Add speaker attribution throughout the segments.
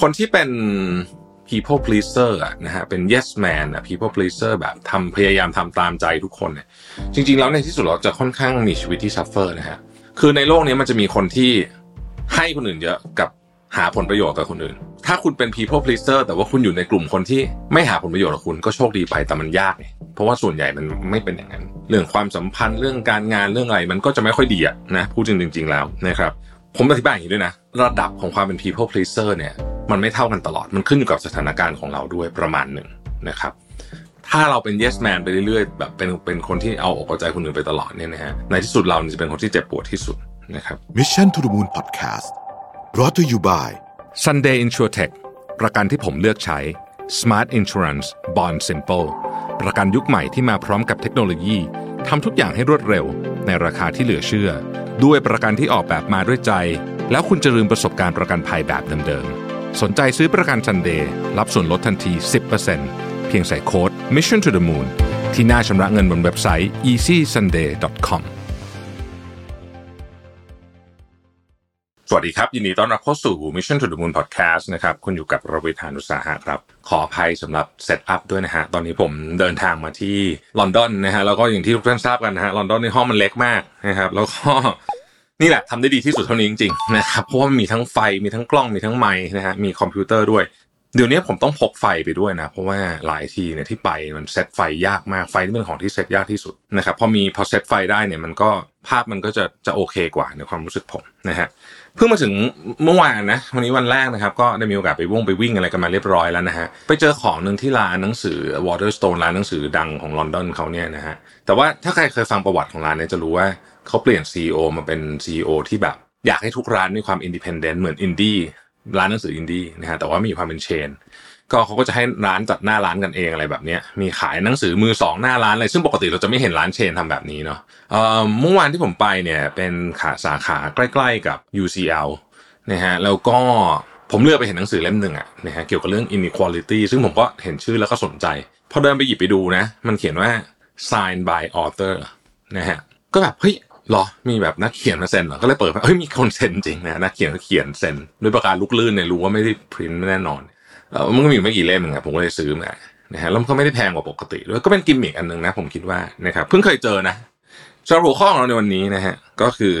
Speaker 1: คนที่เป็น people pleaser อะนะฮะเป็น yes man อะ people pleaser แบบทำพยายามทำตามใจทุกคนเนี่ยจริง ๆ แล้วในที่สุดเราจะค่อนข้างมีชีวิตที่ suffer นะฮะคือในโลกนี้มันจะมีคนที่ให้คนอื่นเยอะกับหาผลประโยชน์กับคนอื่น ถ้าคุณเป็น people pleaser แต่ว่าคุณอยู่ในกลุ่มคนที่ไม่หาผลประโยชน์กับคุณก็โชคดีไปแต่มันยากไงเพราะว่าส่วนใหญ่มันไม่เป็นอย่างนั้น เรื่องความสัมพันธ์เรื่องการงานเรื่องอะไรมันก็จะไม่ค่อยดีอะนะพูดจริงๆแล้วนะครับ ผมอธิบายอย่างนี้ด้วยนะ ระดับของความเป็น people pleaser เนี่ย มันไม่เท่ากันตลอด มันขึ้นอยู่กับสถานการณ์ของเราด้วยประมาณหนึ่งนะครับ ถ้าเราเป็น yes man ไปเรื่อยๆแบบเป็นเป็นคนที่เอาอกเอาใจคนอื่นไปตลอดเนี่ยนะฮะในที่สุดเราจะเป็นคนที่เจ็บปวดที่สุดนะครับ
Speaker 2: Mission to the Moon Podcast brought to you by
Speaker 1: Sunday InsurTech ประกันที่ผมเลือกใช้ Smart Insurance Bond Simple ประกันยุคใหม่ที่มาพร้อมกับเทคโนโลยีทำทุกอย่างให้รวดเร็ว ในราคาที่เหลือเชื่อ ด้วยประกันที่ออกแบบมาด้วยใจ แล้วคุณจะลืมประสบการณ์ประกันภัยแบบเดิมๆ สนใจซื้อประกัน Sunday รับส่วนลดทันที 10%เพียงใส่โค้ด Mission to the Moon ที่หน้าชำระเงินบนเว็บไซต์ easysunday.com สวัสดีครับ ยินดีต้อนรับเข้าสู่ Mission to the Moon Podcast นะครับ คุณอยู่กับรวิทานุสาหะครับ ขออภัยสำหรับเซตอัพด้วยนะฮะ ตอนนี้ผมเดินทางมาที่ลอนดอนนะฮะ แล้วก็อย่างที่ทุกท่านทราบกันนะฮะ ลอนดอนในห้องมันเล็กมากนะครับ แล้วก็ นี่แหละทำได้ดีที่สุดเท่านี้จริงๆนะครับเพราะว่ามันมีทั้งไฟมีทั้งกล้องมีทั้งไมค์นะฮะมีคอมพิวเตอร์ด้วยเดี๋ยวนี้ผมต้องพกไฟไปด้วยนะ เพราะว่าหลายทีเนี่ยที่ไปมันเซตไฟยากมากไฟนี่เป็นของที่เซตยากที่สุดนะครับพอมีพอเซตไฟได้เนี่ยมันก็ภาพมันก็จะจะโอเคกว่าในความรู้สึกผมนะฮะเพิ่งมาถึงเมื่อวานนะวันนี้วันแรกนะครับ ก็ได้มีโอกาสไปว่งไปวิ่งอะไรกันมาเรียบร้อยแล้วนะฮะไปเจอของหนึ่งที่ร้านหนังสือ Waterstone ร้านหนังสือดังของลอนดอนเขาเนี่ยนะฮะแต่ว่าถ้าใครเคยฟังประวัติของร้านเนี่ยจะรู้ว่าเขาเปลี่ยน CEO มาเป็น CEO ที่แบบ อยากให้ทุกร้านมีความ independent เหมือนอินดี้ร้านหนังสืออินดี้นะฮะแต่ว่ามีความเป็น chain ก็เขาก็จะให้ร้านจัดหน้าร้านกันเองอะไรแบบนี้มีขายหนังสือมือสองหน้าร้านอะไรซึ่งปกติเราจะไม่เห็นร้าน chain ทำแบบนี้เนาะเอ่อเมื่อวานที่ผมไปเนี่ยเป็นขาสาขาใกล้ ๆกับ UCL นะฮะแล้วก็ผมเลือกไปเห็นหนังสือเล่มหนึ่งอะนะฮะเกี่ยวกับเรื่อง inequality ซึ่งผมก็เห็นชื่อแล้วก็สนใจ พอเดินไปหยิบไปดูนะ มันเขียนว่า sign by author นะฮะก็แบบเฮ้ย หรอ มีแบบนักเขียนมาเซ็นเหรอ ก็เลยเปิดไปเฮ้ยมีคนเซ็นจริงนะนักเขียนเขาเขียนเซ็นด้วยประการลุกลื่นเนี่ยรู้ว่าไม่ได้พรินแน่นอนเออมันก็มีอยู่ไม่กี่เล่มเองผมก็เลยซื้อมานะฮะแล้วมันก็ไม่ได้แพงกว่าปกติด้วยก็เป็นกิมมิกอันหนึงนะผมคิดว่านะครับเพิ่งเคยเจอนะสำหรับหัวข้อของเราในวันนี้นะฮะก็คือ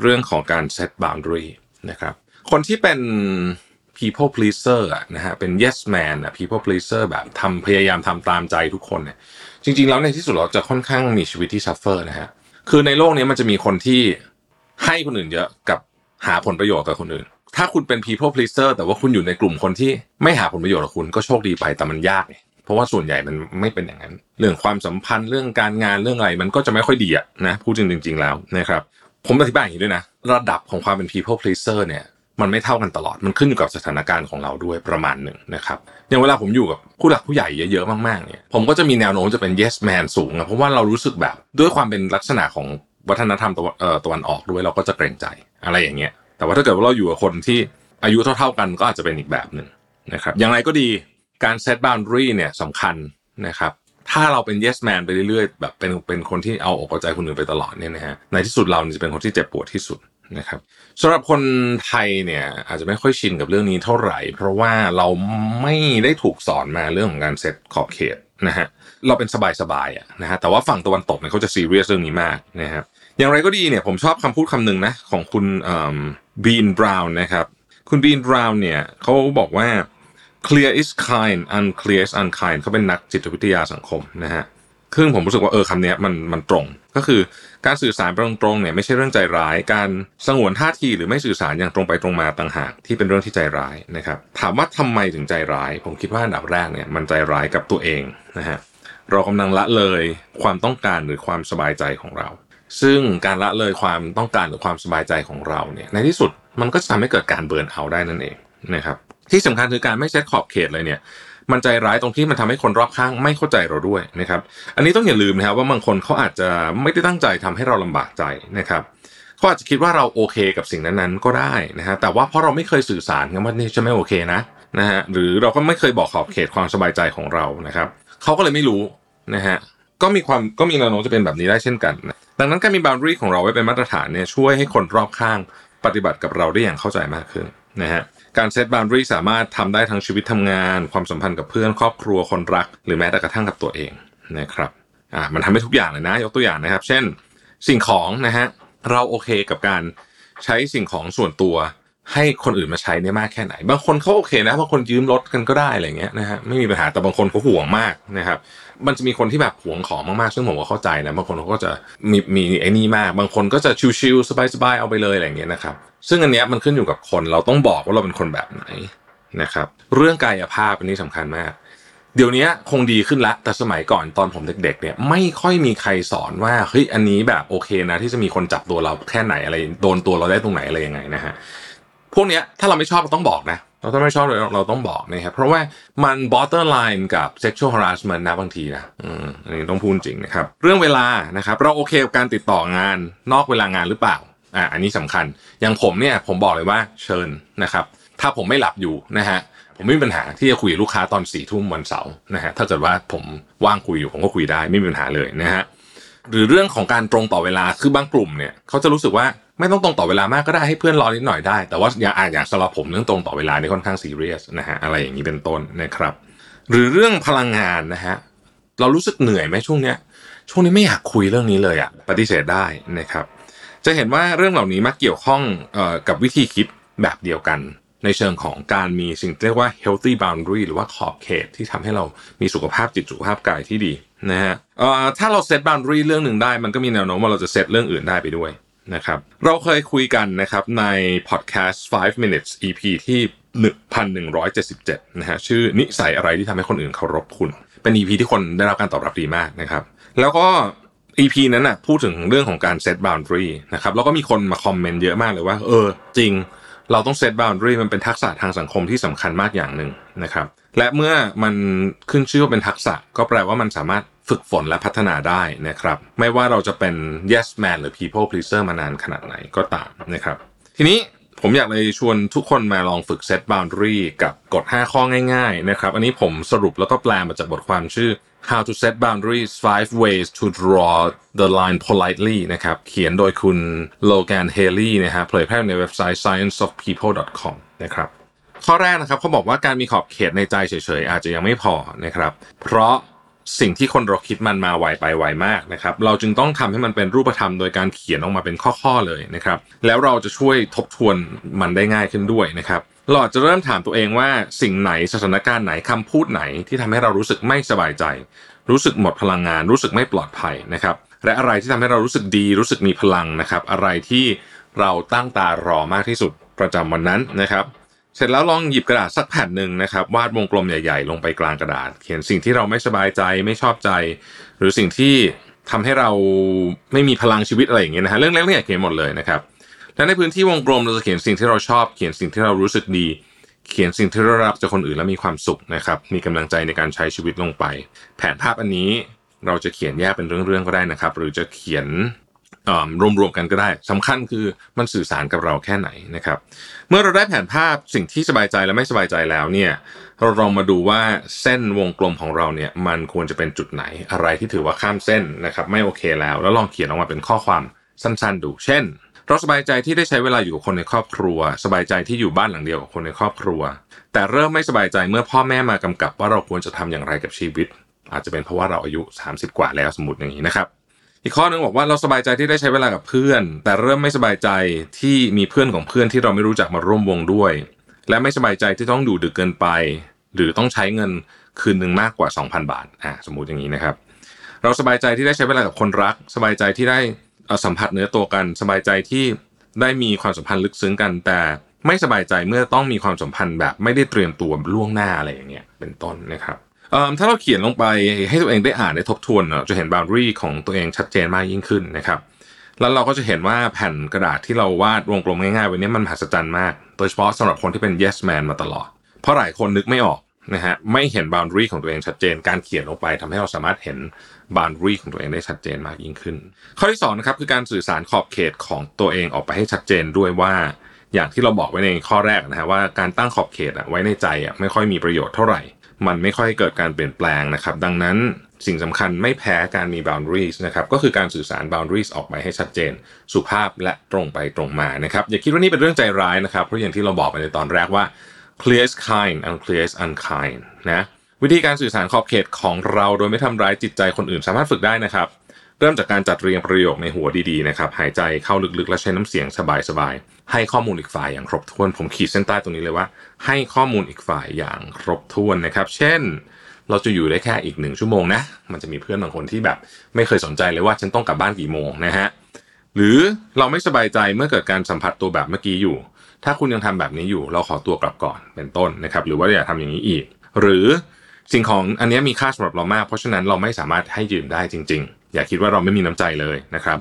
Speaker 1: เรื่องของการ set boundary นะครับคนที่เป็น people pleaser อะนะฮะเป็น yes man อะ people pleaser แบบทำพยายามทำตามใจทุกคนเนี่ยจริง ๆ แล้วในที่สุดเราจะค่อนข้างมีชีวิตที่ suffer นะฮะ คือในโลกนี้มันจะมีคนที่ให้คนอื่นเยอะกับหาผลประโยชน์กับคนอื่น ถ้าคุณเป็น people pleaser แต่ว่าคุณอยู่ในกลุ่มคนที่ไม่หาผลประโยชน์กับคุณก็โชคดีไปแต่มันยากไงเพราะว่าส่วนใหญ่มันไม่เป็นอย่างนั้น เรื่องความสัมพันธ์เรื่องการงานเรื่องอะไรมันก็จะไม่ค่อยดีอะนะพูดจริงๆแล้วนะครับ ผมอธิบายอย่างนี้ด้วยนะ ระดับของความเป็น people pleaser เนี่ย มันไม่เท่ากันตลอด มันขึ้นอยู่กับสถานการณ์ของเราด้วยประมาณหนึ่งนะครับอย่างเวลาผมอยู่กับผู้หลักผู้ใหญ่เยอะๆมากๆเนี่ยผมก็จะมีแนวโน้มจะเป็น yes man สูงอะเพราะว่าเรารู้สึกแบบด้วยความเป็นลักษณะของวัฒนธรรมตะวันออตะวันออกด้วยเราก็จะเกรงใจอะไรอย่างเงี้ย แต่ว่าถ้าเกิดว่าเราอยู่กับคนที่อายุเท่าๆกันก็อาจจะเป็นอีกแบบหนึ่งนะครับ อย่างไรก็ดีการ set boundary เนี่ยสำคัญนะครับถ้าเราเป็น yes man ไปเรื่อยๆ แบบเป็นเป็นคนที่เอาอกเอาใจคนอื่นไปตลอดเนี่ยนะฮะในที่สุดเราจะเป็นคนที่เจ็บปวดที่สุด นะครับสำหรับคนไทยเนี่ยอาจจะไม่ค่อยชินกับเรื่องนี้เท่าไหร่ เพราะว่าเราไม่ได้ถูกสอนมาเรื่องของการเซตขอบเขตนะฮะเราเป็นสบายๆอะนะฮะแต่ว่าฝั่งตะวันตกเนี่ยเขาจะซีเรียสเรื่องนี้มากนะครับอย่างไรก็ดีเนี่ยผมชอบคำพูดคำหนึ่งนะของคุณบีนบราวน์นะครับคุณบีนบราวน์เนี่ยเขาบอกว่า clear is kind unclear is unkind เขาเป็นนักจิตวิทยาสังคมนะฮะ ซึ่งผมรู้สึกว่าเออคำนี้มันมันตรง ก็คือการสื่อสารตรงๆเนี่ยไม่ใช่เรื่องใจร้าย การสงวนท่าทีหรือไม่สื่อสารอย่างตรงไปตรงมาต่างหากที่เป็นเรื่องที่ใจร้ายนะครับ ถามว่าทำไมถึงใจร้าย ผมคิดว่าอันดับแรกเนี่ยมันใจร้ายกับตัวเองนะฮะเรากำลังละเลยความต้องการหรือความสบายใจของเรา ซึ่งการละเลยความต้องการหรือความสบายใจของเราเนี่ยในที่สุดมันก็จะทำให้เกิดการเบิร์นเอาได้นั่นเองนะครับที่สำคัญคือการไม่เซตขอบเขตเลยเนี่ย มันใจร้ายตรงที่มันทำให้คนรอบข้างไม่เข้าใจเราด้วยนะครับ อันนี้ต้องอย่าลืมนะครับว่าบางคนเขาอาจจะไม่ได้ตั้งใจทำให้เราลำบากใจนะครับเขาอาจจะคิดว่าเราโอเคกับสิ่งนั้นๆก็ได้นะฮะแต่ว่าเพราะเราไม่เคยสื่อสารกันว่านี่จะไม่โอเคนะนะฮะหรือเราก็ไม่เคยบอกขอบเขตความสบายใจของเรานะครับเขาก็เลยไม่รู้นะฮะก็มีความก็มีแนวโน้มจะเป็นแบบนี้ได้เช่นกันนะดังนั้นการมี boundary ของเราไว้เป็นมาตรฐานเนี่ยช่วยให้คนรอบข้างปฏิบัติกับเราได้อย่างเข้าใจมากขึ้นนะฮะ การเซตบ o ว d รีสามารถทำได้ทั้งชีวิตทำงาน ความสัมพันธ์กับเพื่อนครอบครัวคนรัก หรือแม้แต่กระทั่งกับตัวเองนะครับอ่ามันทำได้ทุกอย่างเลยนะ ยกตัวอย่างนะครับ เช่น สิ่งของนะฮะเราโอเคกับการใช้สิ่งของส่วนตัวให้คนอื่นมาใช้ได้มากแค่ไหน บางคนเขาโอเคนะบางคนยืมรถกันก็ได้อะไรเงี้ยนะฮะไม่มีปัญหาแต่บางคนเขาห่วงมากนะครับ มันจะมีคนที่แบบหวงของมากๆ ซึ่งผมก็เข้าใจนะ บางคนเขาก็จะมีมีไอ้นี่มาก บางคนก็จะชิวๆสบายๆ เอาไปเลยอะไรเงี้ยนะครับ ซึ่งอันเนี้ยมันขึ้นอยู่กับคน เราต้องบอกว่าเราเป็นคนแบบไหนนะครับ เรื่องกายภาพอันนี้สำคัญมาก เดี๋ยวนี้คงดีขึ้นละ แต่สมัยก่อนตอนผมเด็ก ๆ เนี่ยไม่ค่อยมีใครสอนว่าเฮ้ยอันนี้แบบโอเคนะ ที่จะมีคนจับตัวเราแค่ไหนอะไร โดนตัวเราได้ตรงไหนอะไรยังไงนะฮะ พวกเนี้ยถ้าเราไม่ชอบเราต้องบอกนะ เราถ้าไม่ชอบเราเราต้องบอกนะครับเพราะว่ามัน borderline กับ sexual harassment นะบางทีนะอืมอันนี้ต้องพูดจริงนะครับ เรื่องเวลานะครับ เราโอเคกับการติดต่องานนอกเวลางานหรือเปล่าอ่าอันนี้สำคัญ อย่างผมเนี่ยผมบอกเลยว่าเชิญนะครับ ถ้าผมไม่หลับอยู่นะฮะผมไม่มีปัญหาที่จะคุยลูกค้าตอนสี่ทุ่มวันเสาร์นะฮะถ้าเกิดว่าผมว่างคุยอยู่ผมก็คุยได้ไม่มีปัญหาเลยนะฮะหรือเรื่องของการตรงต่อเวลาคือบางกลุ่มเนี่ยเขาจะรู้สึกว่า ไม่ต้องตรงต่อเวลามากก็ได้ให้เพื่อนรอนิดหน่อยได้ แต่ว่าอย่างอ่าอย่างสำหรับผมเรื่องตรงต่อเวลานี่ค่อนข้างซีเรียสนะฮะอะไรอย่างนี้เป็นต้นนะครับ หรือเรื่องพลังงานนะฮะเรารู้สึกเหนื่อยไหมช่วงเนี้ยช่วงนี้ไม่อยากคุยเรื่องนี้เลยอะปฏิเสธได้นะครับ จะเห็นว่าเรื่องเหล่านี้มักเกี่ยวข้องออกับวิธีคิดแบบเดียวกัน ในเชิงของการมีสิ่งเรียกว่า healthy boundary หรือว่าขอบเขตที่ทำให้เรามีสุขภาพจิตสุขภาพกายที่ดีนะฮะถ้าเราเซต boundary เรื่องหนึ่งได้ มันก็มีแนวโน้มว่าเราจะเซตเรื่องอื่นได้ไปด้วย นะครับ เราเคยคุยกันนะครับใน podcast 5 minutes EP ที่1177นะฮะชื่อนิสัยอะไรที่ทำให้คนอื่นเคารพคุณ เป็น EP ที่คนได้รับการตอบรับดีมากนะครับ แล้วก็ EP นั้นน่ะพูดถึงเรื่องของการ set boundary นะครับแล้วก็มีคนมาคอมเมนต์เยอะมากเลยว่า เออ จริง เราต้อง set boundary มันเป็นทักษะทางสังคมที่สำคัญมากอย่างหนึ่งนะครับ และเมื่อมันขึ้นชื่อว่าเป็นทักษะ ก็แปลว่ามันสามารถ ฝึกฝนและพัฒนาได้นะครับ ไม่ว่าเราจะเป็น yes man หรือ people pleaser มานานขนาดไหนก็ตามนะครับ ทีนี้ผมอยากเลยชวนทุกคนมาลองฝึก set boundary กับกฎ 5 ข้อง่ายๆนะครับ อันนี้ผมสรุปแล้วก็แปลมาจากบทความชื่อ How to set boundaries five ways to draw the line politely นะครับ เขียนโดยคุณ Logan Haley นะฮะเผยแพร่ในเว็บไซต์ scienceofpeople.com นะครับข้อแรกนะครับเขาบอกว่าการมีขอบเขตในใจเฉยๆ อาจจะยังไม่พอนะครับ เพราะ สิ่งที่คนเราคิดมันมาไวไปไวมากนะครับ เราจึงต้องทำให้มันเป็นรูปธรรมโดยการเขียนออกมาเป็นข้อๆเลยนะครับ แล้วเราจะช่วยทบทวนมันได้ง่ายขึ้นด้วยนะครับเราอาจจะเริ่มถามตัวเองว่าสิ่งไหนสถานการณ์ไหนคำพูดไหนที่ทำให้เรารู้สึกไม่สบายใจ รู้สึกหมดพลังงาน รู้สึกไม่ปลอดภัยนะครับ และอะไรที่ทำให้เรารู้สึกดี รู้สึกมีพลังนะครับ อะไรที่เราตั้งตารอมากที่สุดประจำวันนั้นนะครับ เสร็จแล้วลองหยิบกระดาษสักแผ่นหนึ่งนะครับ วาดวงกลมใหญ่ ๆ ลงไปกลางกระดาษ เขียนสิ่งที่เราไม่สบายใจไม่ชอบใจ หรือสิ่งที่ทำให้เราไม่มีพลังชีวิตอะไรอย่างเงี้ยนะฮะเรื่องเล็กๆเขียนหมดเลยนะครับและในพื้นที่วงกลมเราจะเขียนสิ่งที่เราชอบ เขียนสิ่งที่เรารู้สึกดี เขียนสิ่งที่เรารับจากคนอื่นแล้วมีความสุขนะครับ มีกำลังใจในการใช้ชีวิตลงไป แผนภาพอันนี้เราจะเขียนแยกเป็นเรื่องๆก็ได้นะครับ หรือจะเขียน รวมๆกันก็ได้สำคัญคือมันสื่อสารกับเราแค่ไหนนะครับ เมื่อเราได้แผนภาพสิ่งที่สบายใจและไม่สบายใจแล้วเนี่ยเราลองมาดูว่าเส้นวงกลมของเราเนี่ยมันควรจะเป็นจุดไหนอะไรที่ถือว่าข้ามเส้นนะครับไม่โอเคแล้ว แล้วลองเขียนออกมาเป็นข้อความสั้นๆ ดู เช่นเราสบายใจที่ได้ใช้เวลาอยู่กับคนในครอบครัว สบายใจที่อยู่บ้านหลังเดียวกับคนในครอบครัว แต่เริ่มไม่สบายใจเมื่อพ่อแม่มากำกับว่าเราควรจะทำอย่างไรกับชีวิต อาจจะเป็นเพราะว่าเราอายุ 30 กว่าแล้วสมมติอย่างนี้นะครับ อีกข้อนึงบอกว่าเราสบายใจที่ได้ใช้เวลากับเพื่อน แต่เริ่มไม่สบายใจที่มีเพื่อนของเพื่อนที่เราไม่รู้จักมาร่วมวงด้วย และไม่สบายใจที่ต้องดูดึกเกินไป หรือต้องใช้เงินคืนหนึ่งมากกว่า 2,000 บาทอ่าสมมุติอย่างนี้นะครับ เราสบายใจที่ได้ใช้เวลากับคนรัก สบายใจที่ได้สัมผัสเนื้อตัวกัน สบายใจที่ได้มีความสัมพันธ์ลึกซึ้งกัน แต่ไม่สบายใจเมื่อต้องมีความสัมพันธ์แบบไม่ได้เตรียมตัวล่วงหน้าอะไรอย่างเงี้ยเป็นต้นนะครับ ถ้าเราเขียนลงไปให้ตัวเองได้อ่านได้ทบทวนจะเห็นบ o วรี่ของตัวเองชัดเจนมากยิ่งขึ้นนะครับ แล้วเราก็จะเห็นว่าแผ่นกระดาษที่เราวาดวงกลมง่ายๆไว้นี้มันมหัศจรรย์มาก โดยเฉพาะสำหรับคนที่เป็น yes man มาตลอด เพราะหลายคนนึกไม่ออกนะฮะไม่เห็นบ o วรี่ของตัวเองชัดเจน การเขียนลงไปทำให้เราสามารถเห็นบ o วรี่ของตัวเองได้ชัดเจนมากยิ่งขึ้น ข้อที่2นะครับคือการสื่อสารขอบเขตของตัวเองออกไปให้ชัดเจนด้วยว่าอย่างที่เราบอกไว้ในข้อแรกนะฮะว่าการตั้งขอบเขตไว้ในใจไม่ค่อยมีประโยชน์เท่าไหร่ มันไม่ค่อยเกิดการเปลี่ยนแปลงนะครับ ดังนั้นสิ่งสำคัญไม่แพ้การมี boundaries นะครับ ก็คือการสื่อสาร boundaries ออกไปให้ชัดเจน สุภาพและตรงไปตรงมานะครับ อย่าคิดว่านี่เป็นเรื่องใจร้ายนะครับ เพราะอย่างที่เราบอกไปในตอนแรกว่า clear is kind unclear is unkind นะวิธีการสื่อสารขอบเขตของเราโดยไม่ทำร้ายจิตใจคนอื่นสามารถฝึกได้นะครับ เริ่มจากการจัดเรียงประโยคในหัวดีๆนะครับหายใจเข้าลึกๆ และใช้น้ำเสียงสบายๆให้ข้อมูลอีกฝ่ายอย่างครบถ้วน ผมขีดเส้นใต้ตรงนี้เลยว่า ให้ข้อมูลอีกฝ่ายอย่างครบถ้วนนะครับ เช่น เราจะอยู่ได้แค่อีกหนึ่งชั่วโมงนะมันจะมีเพื่อนบางคนที่แบบ ไม่เคยสนใจเลยว่าฉันต้องกลับบ้านกี่โมงนะฮะหรือเราไม่สบายใจเมื่อเกิดการสัมผัสตัวแบบเมื่อกี้อยู่ ถ้าคุณยังทำแบบนี้อยู่ เราขอตัวกลับก่อนเป็นต้นนะครับ หรือว่าอย่าทำอย่างนี้อีก หรือสิ่งของอันนี้มีค่าสำหรับเรามาก เพราะฉะนั้นเราไม่สามารถให้ยืมได้จริง ๆ อย่าคิดว่าเราไม่มีน้ำใจเลยนะครับ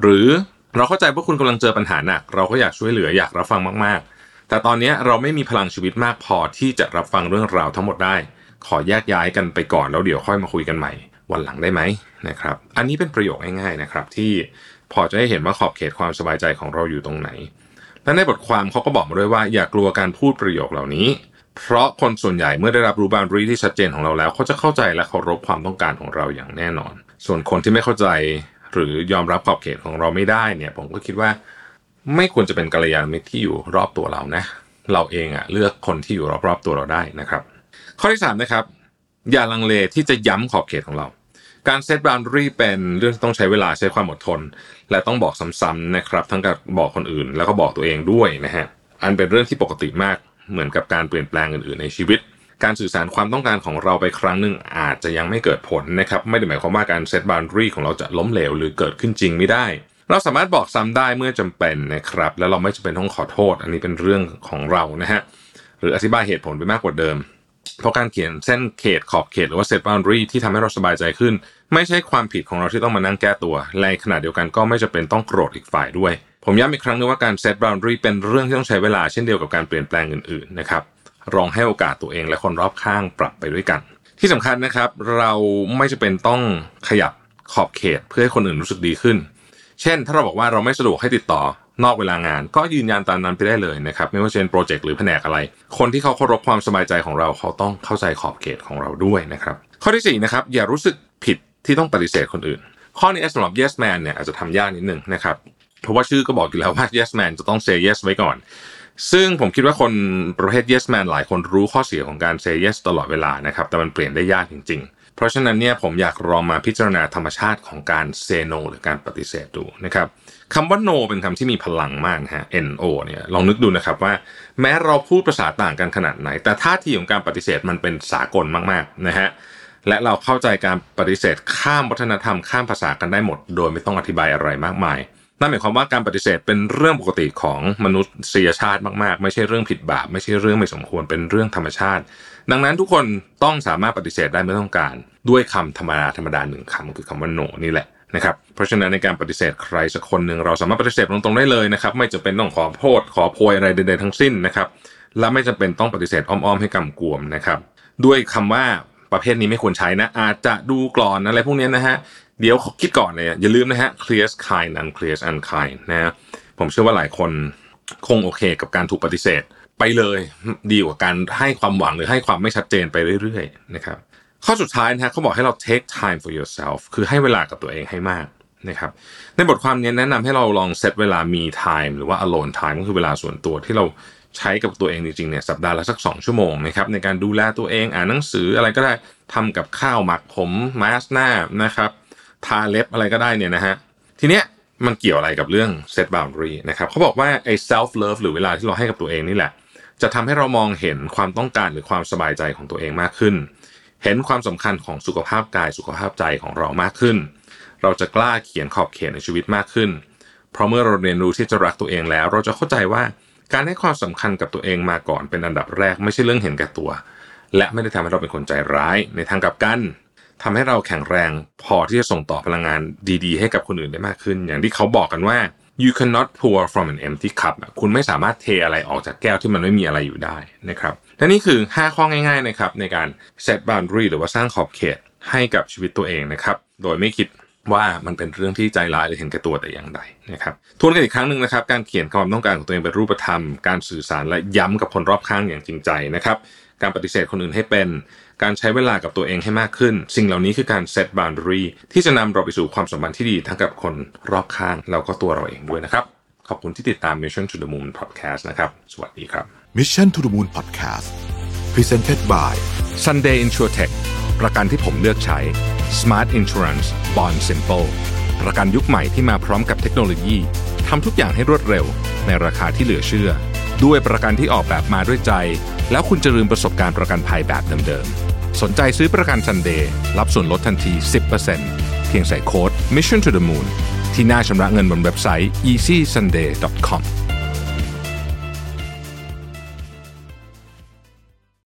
Speaker 1: หรือเราเข้าใจว่าคุณกำลังเจอปัญหาหนัก เราก็อยากช่วยเหลืออยากรับฟังมาก ๆ แต่ตอนนี้เราไม่มีพลังชีวิตมากพอที่จะรับฟังเรื่องราวทั้งหมดได้ ขอแยกย้ายกันไปก่อนแล้วเดี๋ยวค่อยมาคุยกันใหม่ วันหลังได้ไหมนะครับ อันนี้เป็นประโยคง่ายๆนะครับ ที่พอจะให้เห็นว่าขอบเขตความสบายใจของเราอยู่ตรงไหน และในบทความเขาก็บอกมาด้วยว่า อย่ากลัวการพูดประโยคเหล่านี้ เพราะคนส่วนใหญ่เมื่อได้รับรู้บารีที่ชัดเจนของเราแล้วเขาจะเข้าใจและเคารพความต้องการของเราอย่างแน่นอน ส่วนคนที่ไม่เข้าใจหรือยอมรับขอบเขตของเราไม่ได้เนี่ย ผมก็คิดว่า ไม่ควรจะเป็นกัลยาณมิตรที่อยู่รอบตัวเรานะ เราเองอะเลือกคนที่อยู่รอบๆตัวเราได้นะครับ ข้อที่3นะครับอย่าลังเลที่จะย้ำขอบเขตของเรา การเซตบ o u รีเป็นเรื่องที่ต้องใช้เวลาใช้ความอดทน และต้องบอกซ้ำๆนะครับ ทั้งกับบอกคนอื่น แล้วก็บอกตัวเองด้วยนะฮะอันเป็นเรื่องที่ปกติมากเหมือนกับการเปลี่ยนแปลงอื่นๆในชีวิต การสื่อสารความต้องการของเราไปครั้งหนึ่งอาจจะยังไม่เกิดผลนะครับไม่ได้หมายความว่าการเซตบ o u รีของเราจะล้มเหลวหรือเกิดขึ้นจริงไม่ได้ เราสามารถบอกซ้ำได้เมื่อจำเป็นนะครับ แล้วเราไม่จำเป็นต้องขอโทษ อันนี้เป็นเรื่องของเรานะฮะหรืออธิบายเหตุผลไปมากกว่าเดิม เพราะการเขียนเส้นเขตขอบเขตหรือว่า set boundary ที่ทำให้เราสบายใจขึ้น ไม่ใช่ความผิดของเราที่ต้องมานั่งแก้ตัวในขณะเดียวกันก็ไม่จะเป็นต้องโกรธอีกฝ่ายด้วยผมย้ำอีกครั้งนึงว่าการ set boundary เป็นเรื่องที่ต้องใช้เวลาเช่นเดียวกับการเปลี่ยนแปลงอื่นๆนะครับ ลองให้โอกาสตัวเองและคนรอบข้างปรับไปด้วยกัน ที่สำคัญนะครับ เราไม่จะเป็นต้องขยับขอบเขตเพื่อให้คนอื่นรู้สึกดีขึ้น เช่น ถ้าเราบอกว่าเราไม่สะดวกให้ติดต่อนอกเวลางาน ก็ยืนยันตามนั้นไปได้เลยนะครับ ไม่ว่าจะเป็นโปรเจกต์หรือแผนกอะไร คนที่เขาเคารพความสบายใจของเราเขาต้องเข้าใจขอบเขตของเราด้วยนะครับ ข้อที่4นะครับอย่ารู้สึกผิดที่ต้องปฏิเสธคนอื่น ข้อนี้สำหรับ yes man เนี่ยอาจจะทำยากนิดนึงนะครับเพราะว่าชื่อก็บอกอยู่แล้วว่า yes man จะต้อง say yes ไว้ก่อน ซึ่งผมคิดว่าคนประเภท yes man หลายคนรู้ข้อเสียของการ say yes ตลอดเวลานะครับ แต่มันเปลี่ยนได้ยากจริง ๆ เพราะฉะนั้นเนี่ยผมอยากลองมาพิจารณาธรรมชาติของการ say no หรือการปฏิเสธดูนะครับคำว่า no เป็นคำที่มีพลังมากฮะ no เนี่ยลองนึกดูนะครับว่า แม้เราพูดภาษาต่างกันขนาดไหน แต่ท่าทีของการปฏิเสธมันเป็นสากลมากๆนะฮะและเราเข้าใจการปฏิเสธข้ามวัฒนธรรมข้ามภาษากันได้หมด โดยไม่ต้องอธิบายอะไรมากมาย นั่นหมายความว่าการปฏิเสธเป็นเรื่องปกติของมนุษยชาติมากๆ ไม่ใช่เรื่องผิดบาป ไม่ใช่เรื่องไม่สมควรเป็นเรื่องธรรมชาติ ดังนั้นทุกคนต้องสามารถปฏิเสธได้ไม่ต้องการ ด้วยคำธรรมดาธรรมดาหนึ่งคำคือคำว่า no นี่แหละนะครับเพราะฉะนั้นในการปฏิเสธใครสักคนหนึ่งเราสามารถปฏิเสธตรงๆได้เลยนะครับ ไม่จำเป็นต้องขอโทษขอโพยอะไรใดๆทั้งสิ้นนะครับ และไม่จำเป็นต้องปฏิเสธอ้อมๆให้กำกวมนะครับ ด้วยคำว่าประเภทนี้ไม่ควรใช้นะ อาจจะดูกรอนอะไรพวกนี้นะฮะ เดี๋ยวคิดก่อนเลยอย่าลืมนะฮะ clear kind and clear unkind นะฮะผมเชื่อว่าหลายคนคงโอเคกับการถูกปฏิเสธ ไปเลยดีกว่าการให้ความหวังหรือให้ความไม่ชัดเจนไปเรื่อยๆนะครับข้อสุดท้ายนะฮะเขาบอกให้เรา take time for yourself คือให้เวลากับตัวเองให้มากนะครับในบทความนี้แนะนำให้เราลองเซตเวลามี time หรือว่า alone time ก็คือเวลาส่วนตัวที่เราใช้กับตัวเองจริงๆเนี่ยสัปดาห์ละสัก 2 ชั่วโมงนะครับในการดูแลตัวเองอ่านหนังสืออะไรก็ได้ทำกับข้าวหมักผมมาสหน้านะครับ ทาเล็บอะไรก็ได้เนี่ยนะฮะทีเนี้ยมันเกี่ยวอะไรกับเรื่อง set boundary นะครับเขาบอกว่าไอ้ self love หรือเวลาที่เราให้กับตัวเองนี่แหละ จะทำให้เรามองเห็นความต้องการหรือความสบายใจของตัวเองมากขึ้น เห็นความสำคัญของสุขภาพกายสุขภาพใจของเรามากขึ้น เราจะกล้าเขียนขอบเขตในชีวิตมากขึ้น เพราะเมื่อเราเรียนรู้ที่จะรักตัวเองแล้ว เราจะเข้าใจว่าการให้ความสำคัญกับตัวเองมาก่อนเป็นอันดับแรกไม่ใช่เรื่องเห็นแก่ตัว และไม่ได้ทำให้เราเป็นคนใจร้ายในทางกลับกัน ทำให้เราแข็งแรงพอที่จะส่งต่อพลังงานดีๆ ให้กับคนอื่นได้มากขึ้น อย่างที่เขาบอกกันว่า you cannot pour from an empty cup คุณไม่สามารถเทอะไรออกจากแก้วที่มันไม่มีอะไรอยู่ได้นะครับและนี่คือ 5 ข้อง่ายๆนะครับในการ set boundary หรือว่าสร้างขอบเขตให้กับชีวิตตัวเองนะครับโดยไม่คิดว่ามันเป็นเรื่องที่ใจร้ายหรือเห็นแก่ตัวแต่อย่างใดนะครับทวนกันอีกครั้งหนึ่งนะครับ การเขียนความต้องการของตัวเองเป็นรูปธรรม การสื่อสารและย้ำกับคนรอบข้างอย่างจริงใจนะครับ การปฏิเสธคนอื่นให้เป็น การใช้เวลากับตัวเองให้มากขึ้น สิ่งเหล่านี้คือการ set boundary ที่จะนำเราไปสู่ความสัมพันธ์ที่ดีทั้งกับคนรอบข้างแล้วก็ตัวเราเองด้วยนะครับ ขอบคุณที่ติดตาม Mission to the Moon Podcast นะครับ สวัสดีครับ
Speaker 2: Mission to the Moon Podcast Presented by
Speaker 1: Sunday InsurTech ประกันที่ผมเลือกใช้ Smart Insurance Bond Simple ประกันยุคใหม่ที่มาพร้อมกับเทคโนโลยีทำทุกอย่างให้รวดเร็ว ในราคาที่เหลือเชื่อ ด้วยประกันที่ออกแบบมาด้วยใจแล้วคุณจะลืมประสบการณ์ประกันภัยแบบเดิมๆ สนใจซื้อประกันซันเดย์รับส่วนลดทันที 10%เพียงใส่โค้ด Mission to the Moon ที่หน้าชำระเงินบนเว็บไซต์ easysunday.com